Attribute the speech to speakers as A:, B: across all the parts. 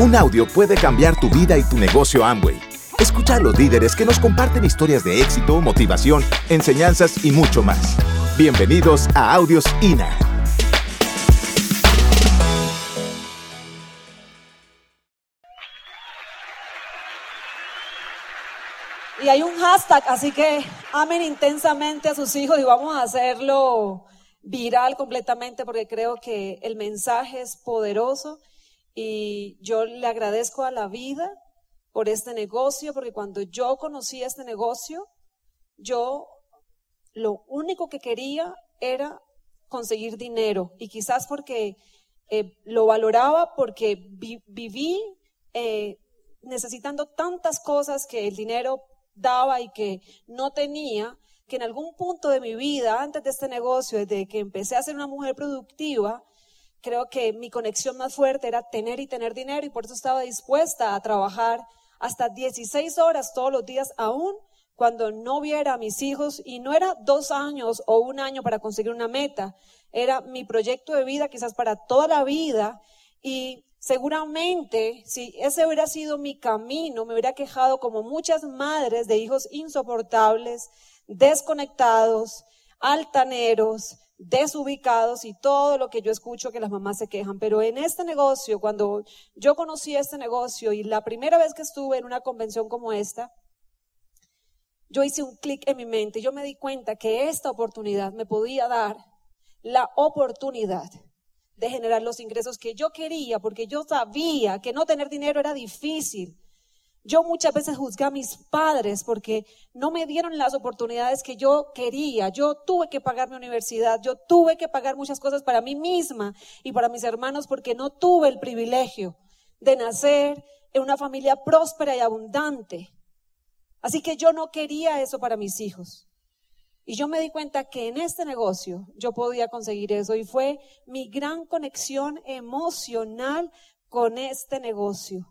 A: Un audio puede cambiar tu vida y tu negocio Amway. Escucha a los líderes que nos comparten historias de éxito, motivación, enseñanzas y mucho más. Bienvenidos a Audios INA.
B: Y hay un hashtag, así que amen intensamente a sus hijos y vamos a hacerlo viral completamente porque creo que el mensaje es poderoso y yo le agradezco a la vida por este negocio, porque cuando yo conocí este negocio, yo lo único que quería era conseguir dinero y quizás porque eh, lo valoraba porque viví eh, necesitando tantas cosas que el dinero daba y que no tenía, que en algún punto de mi vida, antes de este negocio, desde que empecé a ser una mujer productiva, creo que mi conexión más fuerte era tener y tener dinero y por eso estaba dispuesta a trabajar hasta 16 horas todos los días, aún cuando no viera a mis hijos. Y no era dos años o un año para conseguir una meta, era mi proyecto de vida quizás para toda la vida. Y seguramente si ese hubiera sido mi camino, me hubiera quejado como muchas madres de hijos insoportables, desconectados, altaneros, desubicados y todo lo que yo escucho que las mamás se quejan. Pero en este negocio, cuando yo conocí este negocio y la primera vez que estuve en una convención como esta, yo hice un clic en mi mente. Yo me di cuenta que esta oportunidad me podía dar la oportunidad de generar los ingresos que yo quería, porque yo sabía que no tener dinero era difícil yo muchas veces juzgué a mis padres porque no me dieron las oportunidades que yo quería. Yo tuve que pagar mi universidad, yo tuve que pagar muchas cosas para mí misma y para mis hermanos porque no tuve el privilegio de nacer en una familia próspera y abundante. Así que yo no quería eso para mis hijos. Y yo me di cuenta que en este negocio yo podía conseguir eso y fue mi gran conexión emocional con este negocio.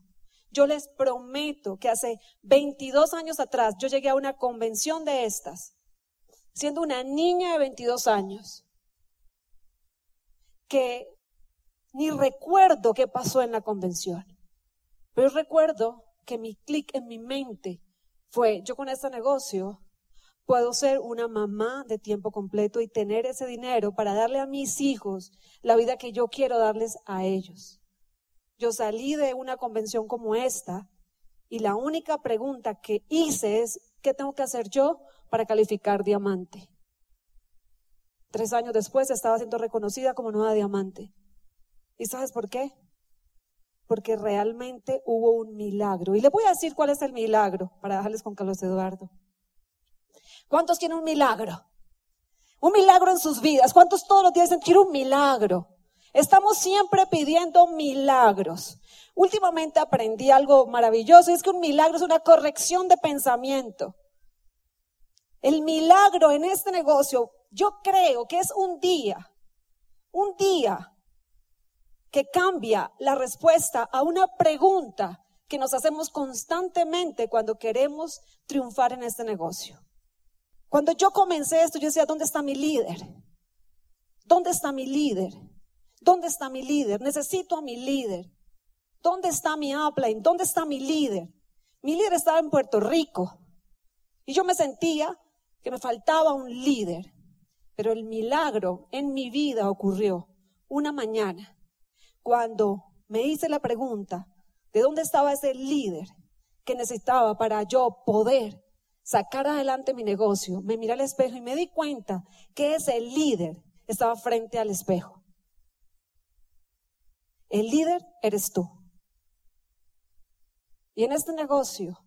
B: Yo les prometo que hace 22 años atrás yo llegué a una convención de estas, siendo una niña de 22 años, que ni recuerdo qué pasó en la convención, pero recuerdo que mi clic en mi mente fue, yo con este negocio puedo ser una mamá de tiempo completo y tener ese dinero para darle a mis hijos la vida que yo quiero darles a ellos. Yo salí de una convención como esta y la única pregunta que hice es, ¿qué tengo que hacer yo para calificar diamante? Tres años después estaba siendo reconocida como nueva diamante. ¿Y sabes por qué? Porque realmente hubo un milagro. Y le voy a decir cuál es el milagro para dejarles con Carlos Eduardo. ¿Cuántos tienen un milagro? Un milagro en sus vidas. ¿Cuántos todos los días dicen, quiero un milagro? Estamos siempre pidiendo milagros. Últimamente aprendí algo maravilloso, es que un milagro es una corrección de pensamiento. El milagro en este negocio, yo creo que es un día, un día que cambia la respuesta a una pregunta que nos hacemos constantemente cuando queremos triunfar en este negocio. Cuando yo comencé esto, yo decía, ¿dónde está mi líder? ¿Dónde está mi líder? ¿Dónde está mi líder? Necesito a mi líder. ¿Dónde está mi upline? ¿Dónde está mi líder? Mi líder estaba en Puerto Rico y yo me sentía que me faltaba un líder. Pero el milagro en mi vida ocurrió una mañana cuando me hice la pregunta de dónde estaba ese líder que necesitaba para yo poder sacar adelante mi negocio. Me miré al espejo y me di cuenta que ese líder estaba frente al espejo. El líder eres tú. Y en este negocio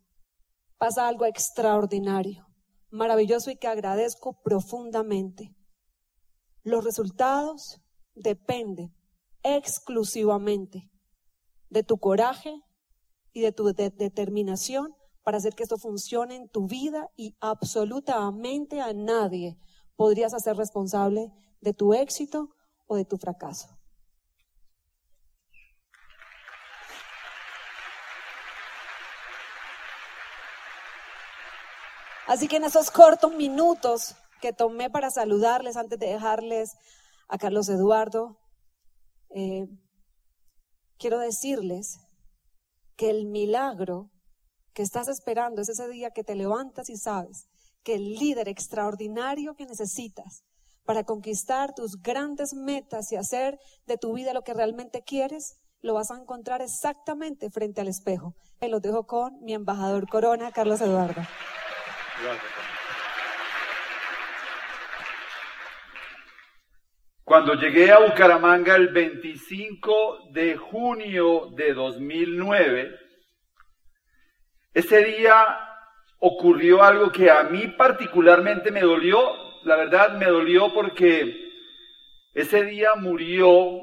B: pasa algo extraordinario, maravilloso y que agradezco profundamente. Los resultados dependen exclusivamente de tu coraje y de tu determinación para hacer que esto funcione en tu vida y absolutamente a nadie podrías hacer responsable de tu éxito o de tu fracaso. Así que en esos cortos minutos que tomé para saludarles antes de dejarles a Carlos Eduardo, eh, quiero decirles que el milagro que estás esperando es ese día que te levantas y sabes que el líder extraordinario que necesitas para conquistar tus grandes metas y hacer de tu vida lo que realmente quieres, lo vas a encontrar exactamente frente al espejo. Me lo dejo con mi embajador Corona, Carlos Eduardo.
C: Cuando llegué a Bucaramanga el 25 de junio de 2009, ese día ocurrió algo que a mí particularmente me dolió. La verdad me dolió porque ese día murió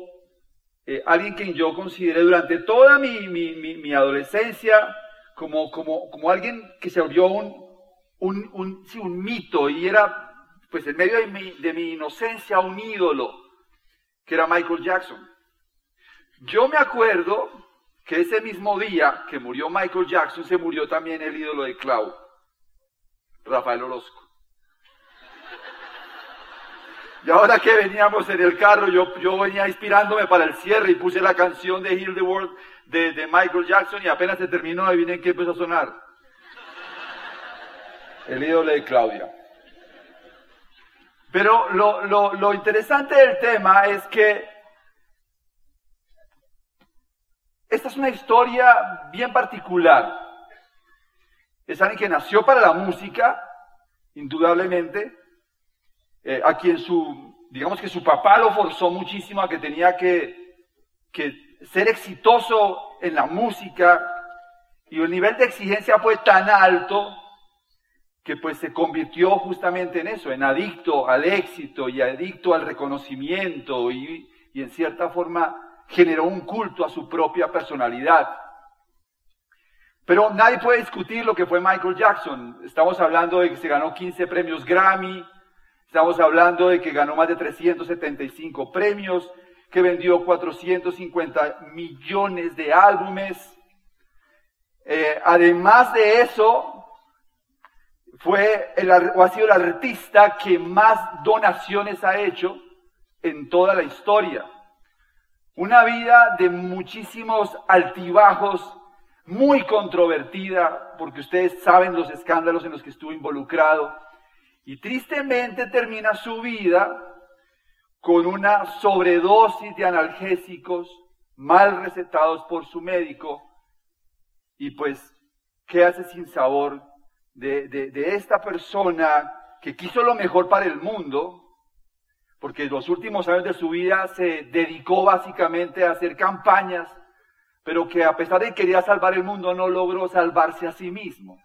C: eh, alguien que yo consideré durante toda mi, mi, adolescencia como, como, como, alguien que se volvió un, un, un, un mito y era, pues en medio de mi, de mi inocencia, un ídolo, que era Michael Jackson. Yo me acuerdo que ese mismo día que murió Michael Jackson, se murió también el ídolo de Clau, Rafael Orozco. Y ahora que veníamos en el carro, yo, yo venía inspirándome para el cierre y puse la canción de Heal the World de, de Michael Jackson y apenas se terminó, adivinen qué empezó a sonar. El ídolo de Claudia. Pero lo, lo, interesante del tema es que esta es una historia bien particular. Es alguien que nació para la música, indudablemente, eh, a quien su, digamos que su papá lo forzó muchísimo a que tenía que, ser exitoso en la música y el nivel de exigencia fue tan alto que pues se convirtió justamente en eso, en adicto al éxito y adicto al reconocimiento y, en cierta forma generó un culto a su propia personalidad. Pero nadie puede discutir lo que fue Michael Jackson. Estamos hablando de que se ganó 15 premios Grammy, Estamos hablando de que ganó más de 375 premios, que vendió 450 millones de álbumes. Eh, además de eso, fue el, o ha sido el artista que más donaciones ha hecho en toda la historia. Una vida de muchísimos altibajos, muy controvertida, porque ustedes saben los escándalos en los que estuvo involucrado y tristemente termina su vida con una sobredosis de analgésicos mal recetados por su médico y pues ¿qué hace sin sabor de, esta persona que quiso lo mejor para el mundo, porque los últimos años de su vida se dedicó básicamente a hacer campañas, pero que a pesar de que quería salvar el mundo no logró salvarse a sí mismo.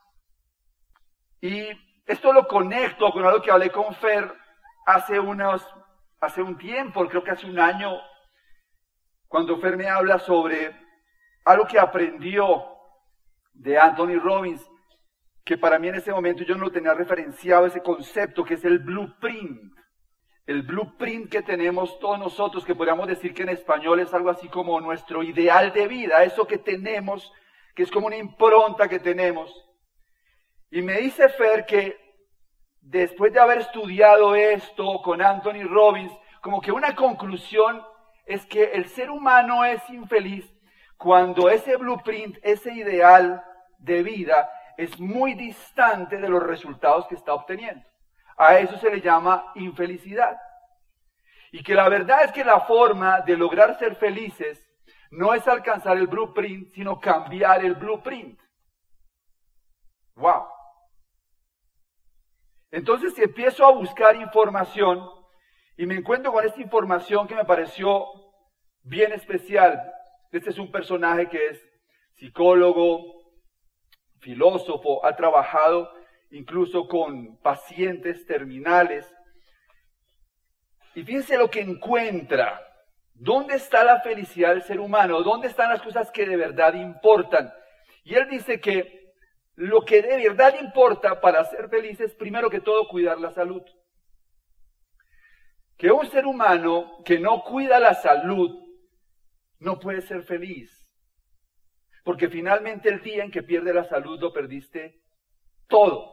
C: Y esto lo conecto con algo que hablé con Fer hace, unos, hace un tiempo, creo que hace un año, cuando Fer me habla sobre algo que aprendió de Anthony Robbins, que para mí en ese momento yo no lo tenía referenciado, ese concepto que es el blueprint. El blueprint que tenemos todos nosotros, que podríamos decir que en español es algo así como nuestro ideal de vida, eso que tenemos, que es como una impronta que tenemos. Y me dice Fer que después de haber estudiado esto con Anthony Robbins, como que una conclusión es que el ser humano es infeliz cuando ese blueprint, ese ideal de vida es muy distante de los resultados que está obteniendo. A eso se le llama infelicidad. Y que la verdad es que la forma de lograr ser felices no es alcanzar el blueprint, sino cambiar el blueprint. Wow. Entonces empiezo a buscar información y me encuentro con esta información que me pareció bien especial. Este es un personaje que es psicólogo, filósofo, ha trabajado incluso con pacientes terminales. Y fíjense lo que encuentra. ¿Dónde está la felicidad del ser humano? ¿Dónde están las cosas que de verdad importan? Y él dice que lo que de verdad importa para ser felices, primero que todo, cuidar la salud. Que un ser humano que no cuida la salud no puede ser feliz. Porque finalmente el día en que pierde la salud lo perdiste todo.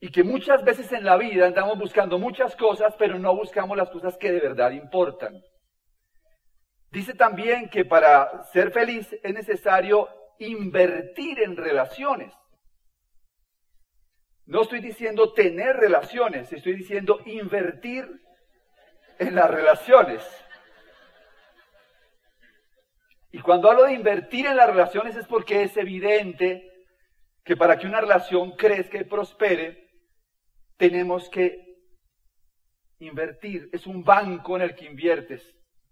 C: Y que muchas veces en la vida andamos buscando muchas cosas, pero no buscamos las cosas que de verdad importan. Dice también que para ser feliz es necesario invertir en relaciones. No estoy diciendo tener relaciones, estoy diciendo invertir en las relaciones. Y cuando hablo de invertir en las relaciones es porque es evidente que para que una relación crezca y prospere, tenemos que invertir. Es un banco en el que inviertes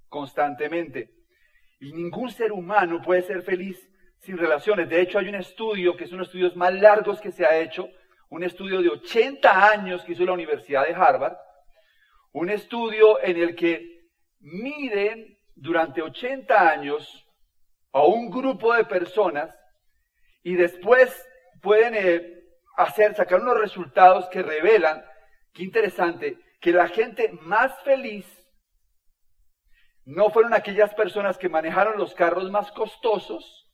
C: constantemente. Y ningún ser humano puede ser feliz sin relaciones. De hecho, hay un estudio, que es uno de los estudios más largos que se ha hecho, un estudio de 80 años que hizo la Universidad de Harvard, un estudio en el que miden durante 80 años a un grupo de personas y después pueden eh, hacer, sacar unos resultados que revelan, qué interesante, que la gente más feliz no fueron aquellas personas que manejaron los carros más costosos,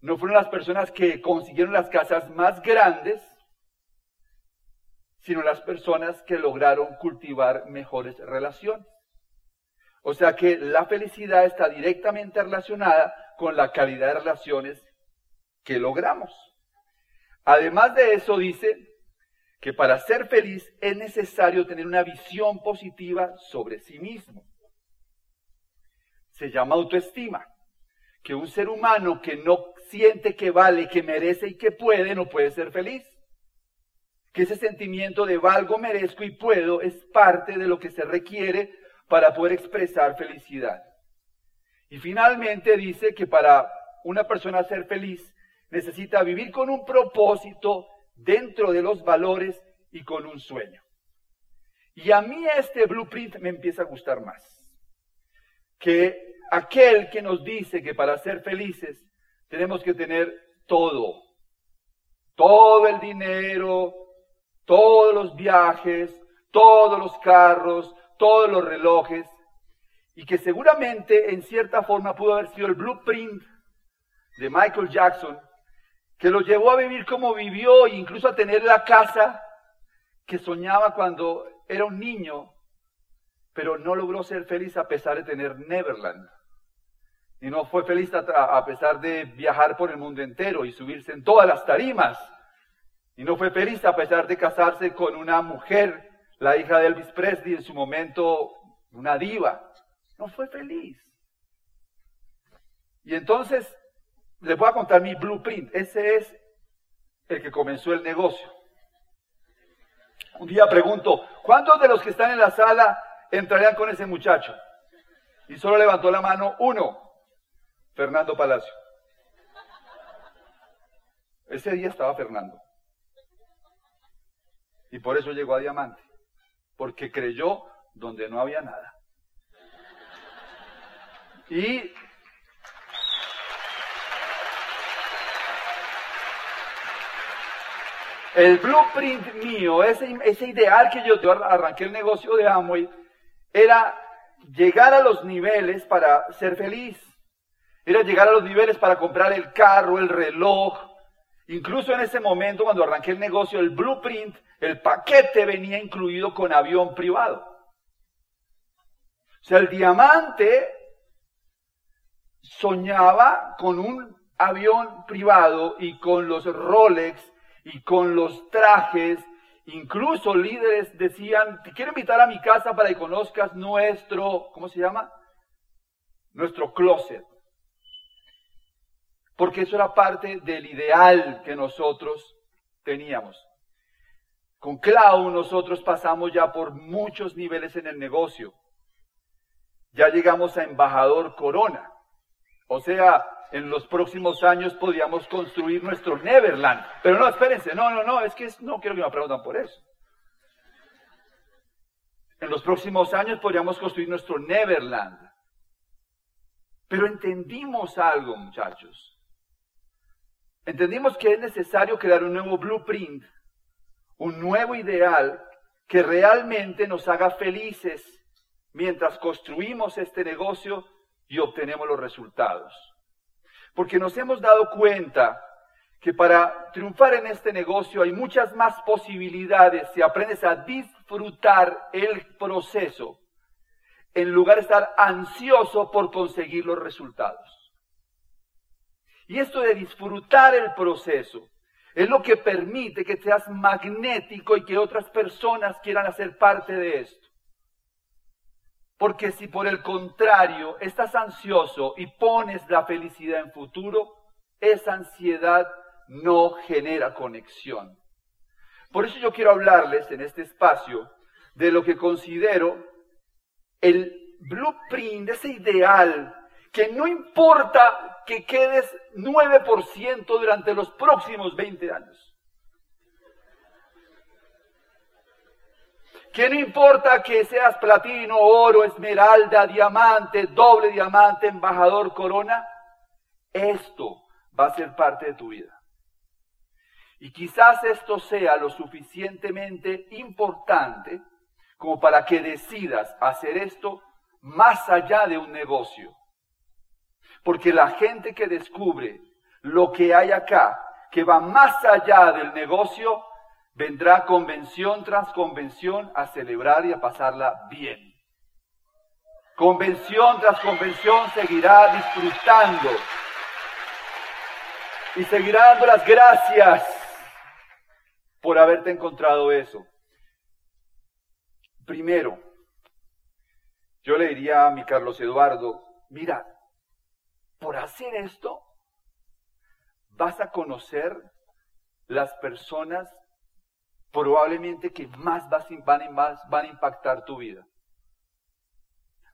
C: no fueron las personas que consiguieron las casas más grandes, sino las personas que lograron cultivar mejores relaciones. O sea que la felicidad está directamente relacionada con la calidad de relaciones que logramos. Además de eso, dice que para ser feliz es necesario tener una visión positiva sobre sí mismo. Se llama autoestima, que un ser humano que no siente que vale, que merece y que puede, no puede ser feliz. Que ese sentimiento de valgo, merezco y puedo es parte de lo que se requiere para poder expresar felicidad. Y finalmente dice que para una persona ser feliz necesita vivir con un propósito dentro de los valores y con un sueño. Y a mí este blueprint me empieza a gustar más. Que aquel que nos dice que para ser felices tenemos que tener todo. Todo el dinero, todos los viajes, todos los carros, todos los relojes. Y que seguramente en cierta forma pudo haber sido el blueprint de Michael Jackson que lo llevó a vivir como vivió e incluso a tener la casa que soñaba cuando era un niño, pero no logró ser feliz a pesar de tener Neverland. Y no fue feliz a, pesar de viajar por el mundo entero y subirse en todas las tarimas. Y no fue feliz a pesar de casarse con una mujer, la hija de Elvis Presley, en su momento una diva. No fue feliz. Y entonces les voy a contar mi blueprint. Ese es el que comenzó el negocio. Un día pregunto, ¿cuántos de los que están en la sala entrarían con ese muchacho? Y solo levantó la mano uno, Fernando Palacio. Ese día estaba Fernando. Y por eso llegó a Diamante. Porque creyó donde no había nada. Y El blueprint mío, ese, ideal que yo arranqué el negocio de Amway, era llegar a los niveles para ser feliz. Era llegar a los niveles para comprar el carro, el reloj. Incluso en ese momento, cuando arranqué el negocio, el blueprint, el paquete venía incluido con avión privado. O sea, el diamante soñaba con un avión privado y con los Rolex y con los trajes, incluso líderes decían, te quiero invitar a mi casa para que conozcas nuestro, ¿cómo se llama? Nuestro closet. Porque eso era parte del ideal que nosotros teníamos. Con Clau nosotros pasamos ya por muchos niveles en el negocio. Ya llegamos a embajador corona. O sea, en los próximos años podríamos construir nuestro Neverland. Pero no, espérense, no, no, no, es que no quiero que me pregunten por eso. En los próximos años podríamos construir nuestro Neverland. Pero entendimos algo, muchachos. Entendimos que es necesario crear un nuevo blueprint, un nuevo ideal que realmente nos haga felices mientras construimos este negocio y obtenemos los resultados porque nos hemos dado cuenta que para triunfar en este negocio hay muchas más posibilidades si aprendes a disfrutar el proceso en lugar de estar ansioso por conseguir los resultados. Y esto de disfrutar el proceso es lo que permite que seas magnético y que otras personas quieran hacer parte de esto. Porque si por el contrario estás ansioso y pones la felicidad en futuro, esa ansiedad no genera conexión. Por eso yo quiero hablarles en este espacio de lo que considero el blueprint, ese ideal, que no importa que quedes 9% durante los próximos 20 años. Que no importa que seas platino, oro, esmeralda, diamante, doble diamante, embajador, corona, esto va a ser parte de tu vida. Y quizás esto sea lo suficientemente importante como para que decidas hacer esto más allá de un negocio. Porque la gente que descubre lo que hay acá, que va más allá del negocio, vendrá convención tras convención a celebrar y a pasarla bien. Convención tras convención seguirá disfrutando y seguirá dando las gracias por haberte encontrado eso. Primero, yo le diría a mi Carlos Eduardo, mira, por hacer esto vas a conocer las personas probablemente que más van, más van a impactar tu vida.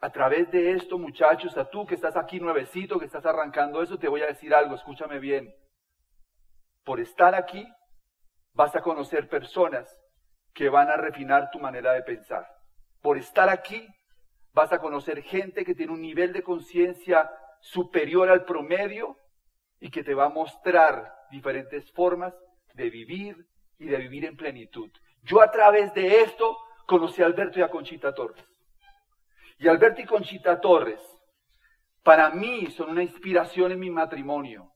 C: A través de esto, muchachos, a tú que estás aquí nuevecito, que estás arrancando eso, te voy a decir algo, escúchame bien. Por estar aquí, vas a conocer personas que van a refinar tu manera de pensar. Por estar aquí, vas a conocer gente que tiene un nivel de conciencia superior al promedio y que te va a mostrar diferentes formas de vivir y de vivir en plenitud. Yo a través de esto conocí a Alberto y a Conchita Torres. Y Alberto y Conchita Torres, para mí, son una inspiración en mi matrimonio.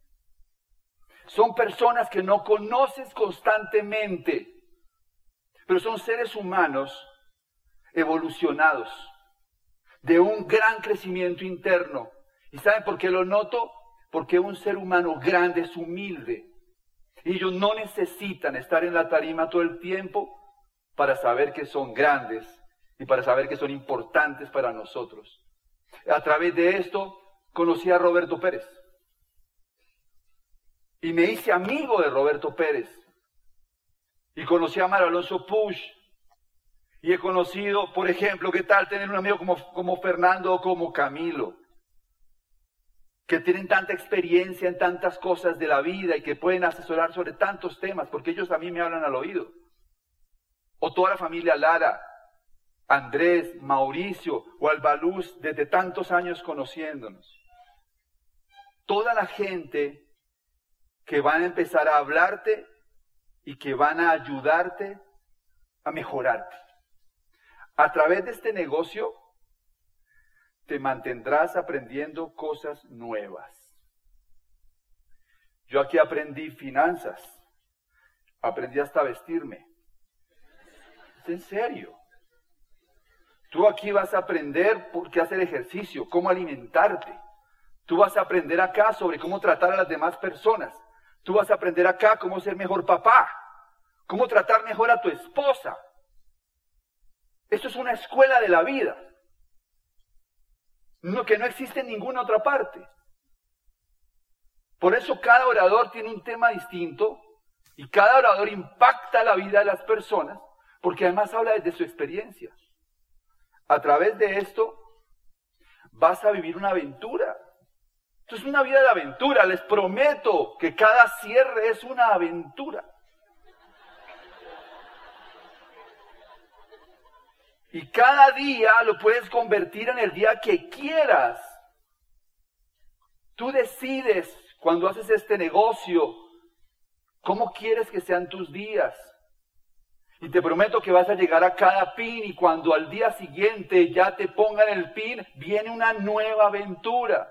C: Son personas que no conoces constantemente, pero son seres humanos evolucionados, de un gran crecimiento interno. ¿Y saben por qué lo noto? Porque un ser humano grande es humilde. Ellos no necesitan estar en la tarima todo el tiempo para saber que son grandes y para saber que son importantes para nosotros. A través de esto conocí a Roberto Pérez y me hice amigo de Roberto Pérez. Y conocí a Mar Alonso Push. Y he conocido, por ejemplo, qué tal tener un amigo como Fernando o como Camilo, que tienen tanta experiencia en tantas cosas de la vida y que pueden asesorar sobre tantos temas, porque ellos a mí me hablan al oído. O toda la familia Lara, Andrés, Mauricio o Albaluz, desde tantos años conociéndonos. Toda la gente que van a empezar a hablarte y que van a ayudarte a mejorarte. A través de este negocio te mantendrás aprendiendo cosas nuevas. Yo aquí aprendí finanzas, aprendí hasta vestirme. Es en serio. Tú aquí vas a aprender por qué hacer ejercicio, cómo alimentarte. Tú vas a aprender acá sobre cómo tratar a las demás personas. Tú vas a aprender acá cómo ser mejor papá, cómo tratar mejor a tu esposa. Esto es una escuela de la vida, que no existe en ninguna otra parte. Por eso cada orador tiene un tema distinto y cada orador impacta la vida de las personas, porque además habla desde su experiencia. A través de esto vas a vivir una aventura. Esto es una vida de aventura. Les prometo que cada cierre es una aventura. Y cada día lo puedes convertir en el día que quieras. Tú decides cuando haces este negocio cómo quieres que sean tus días. Y te prometo que vas a llegar a cada pin y cuando al día siguiente ya te pongan el pin, viene una nueva aventura.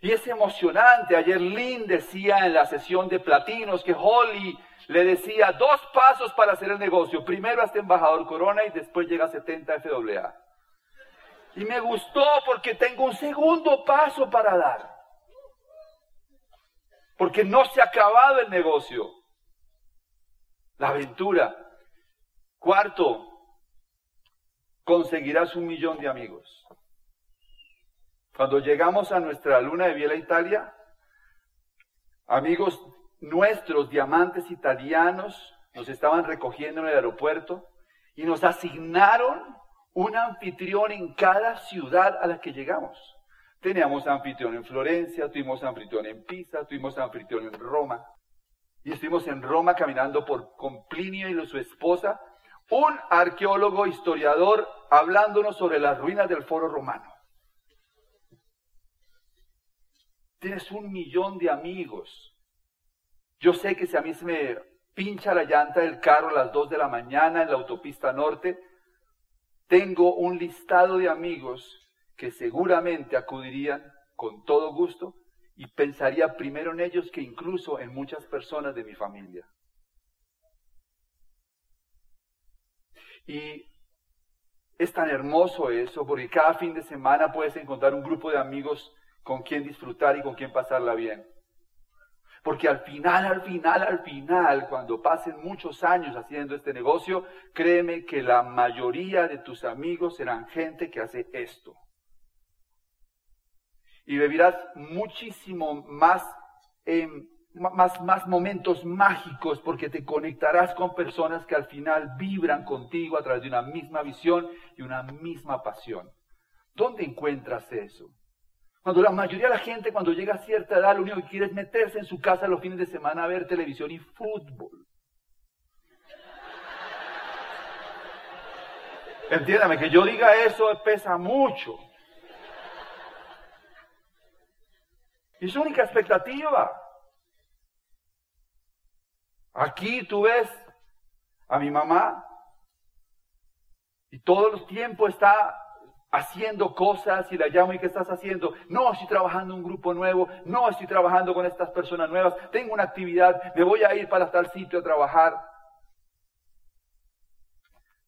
C: Y es emocionante. Ayer Lynn decía en la sesión de platinos que Holly le decía dos pasos para hacer el negocio. Primero hasta embajador Corona y después llega a 70 FAA. Y me gustó porque tengo un segundo paso para dar. Porque no se ha acabado el negocio. La aventura. Cuarto, conseguirás un millón de amigos. Cuando llegamos a nuestra luna de Viela Italia, amigos nuestros, diamantes italianos, nos estaban recogiendo en el aeropuerto y nos asignaron un anfitrión en cada ciudad a la que llegamos. Teníamos anfitrión en Florencia, tuvimos anfitrión en Pisa, tuvimos anfitrión en Roma. Y estuvimos en Roma caminando por con Plinio y su esposa, un arqueólogo historiador hablándonos sobre las ruinas del foro romano. Tienes un millón de amigos. Yo sé que si a mí se me pincha la llanta del carro a las 2 de la mañana en la autopista norte, tengo un listado de amigos que seguramente acudirían con todo gusto y pensaría primero en ellos que incluso en muchas personas de mi familia. Y es tan hermoso eso, porque cada fin de semana puedes encontrar un grupo de amigos con quien disfrutar y con quien pasarla bien. Porque al final, al final, al final, cuando pasen muchos años haciendo este negocio, créeme que la mayoría de tus amigos serán gente que hace esto. Y vivirás muchísimo más, más, más momentos mágicos porque te conectarás con personas que al final vibran contigo a través de una misma visión y una misma pasión. ¿Dónde encuentras eso? Cuando la mayoría de la gente cuando llega a cierta edad lo único que quiere es meterse en su casa los fines de semana a ver televisión y fútbol. Entiéndame, que yo diga eso pesa mucho. Es su única expectativa. Aquí tú ves a mi mamá y todo el tiempo está haciendo cosas y la llamo y ¿qué estás haciendo? No, estoy trabajando en un grupo nuevo, no estoy trabajando con estas personas nuevas, tengo una actividad, me voy a ir para tal sitio a trabajar.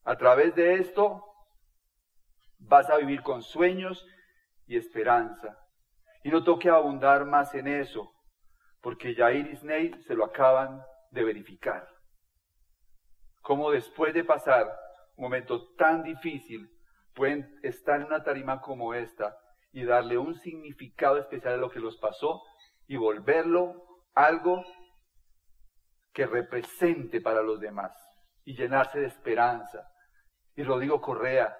C: A través de esto vas a vivir con sueños y esperanza. Y no toque abundar más en eso, porque Jair y Disney se lo acaban de verificar. Como después de pasar un momento tan difícil, pueden estar en una tarima como esta y darle un significado especial a lo que los pasó y volverlo algo que represente para los demás y llenarse de esperanza. Y Rodrigo Correa,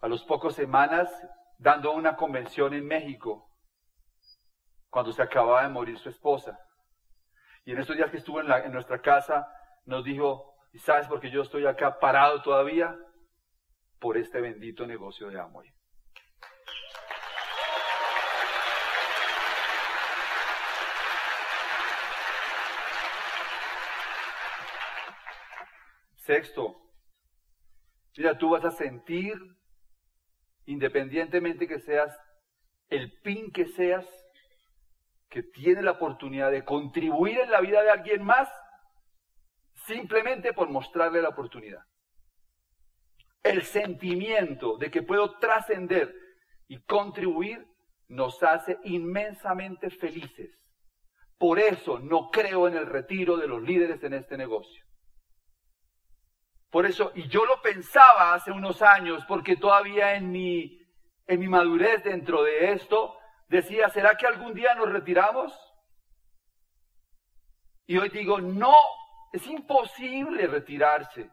C: a los pocos semanas, dando una convención en México, cuando se acababa de morir su esposa. Y en estos días que estuvo en, nuestra casa, nos dijo, ¿y sabes por qué yo estoy acá parado todavía? Por este bendito negocio de Amway. Sexto, mira, tú vas a sentir, independientemente que seas el pin que seas, que tiene la oportunidad de contribuir en la vida de alguien más, simplemente por mostrarle la oportunidad el sentimiento de que puedo trascender y contribuir nos hace inmensamente felices. Por eso no creo en el retiro de los líderes en este negocio. Por eso, y yo lo pensaba hace unos años, porque todavía en mi, en mi madurez dentro de esto, decía, ¿será que algún día nos retiramos? Y hoy digo, no, es imposible retirarse.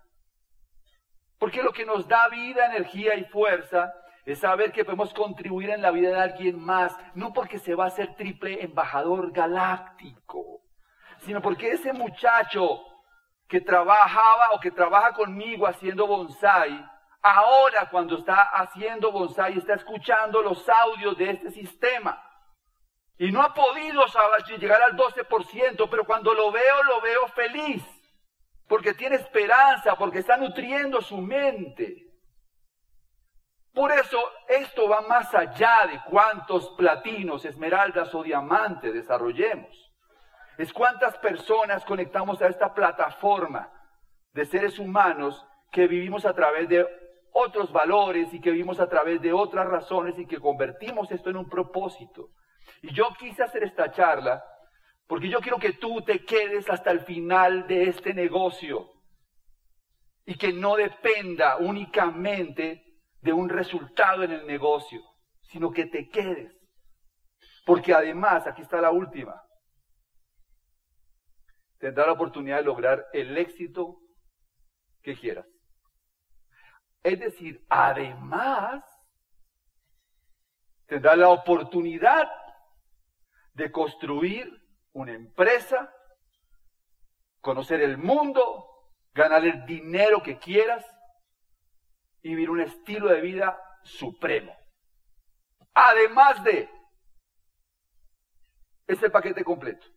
C: Porque lo que nos da vida, energía y fuerza es saber que podemos contribuir en la vida de alguien más, no porque se va a ser triple embajador galáctico, sino porque ese muchacho que trabajaba o que trabaja conmigo haciendo bonsai, ahora cuando está haciendo bonsai está escuchando los audios de este sistema. Y no ha podido llegar al 12%, pero cuando lo veo, lo veo feliz porque tiene esperanza, porque está nutriendo su mente. Por eso esto va más allá de cuántos platinos, esmeraldas o diamantes desarrollemos. Es cuántas personas conectamos a esta plataforma de seres humanos que vivimos a través de otros valores y que vivimos a través de otras razones y que convertimos esto en un propósito. Y yo quise hacer esta charla porque yo quiero que tú te quedes hasta el final de este negocio y que no dependa únicamente de un resultado en el negocio, sino que te quedes. Porque además, aquí está la última, tendrás la oportunidad de lograr el éxito que quieras. Es decir, además, tendrás la oportunidad de construir una empresa, conocer el mundo, ganar el dinero que quieras y vivir un estilo de vida supremo. Además de ese paquete completo.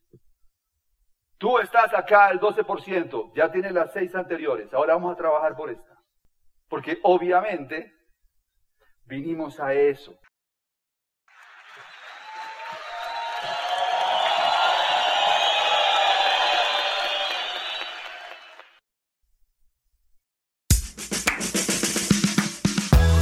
C: Tú estás acá al 12%, ya tienes las seis anteriores, ahora vamos a trabajar por esta. Porque obviamente vinimos a eso.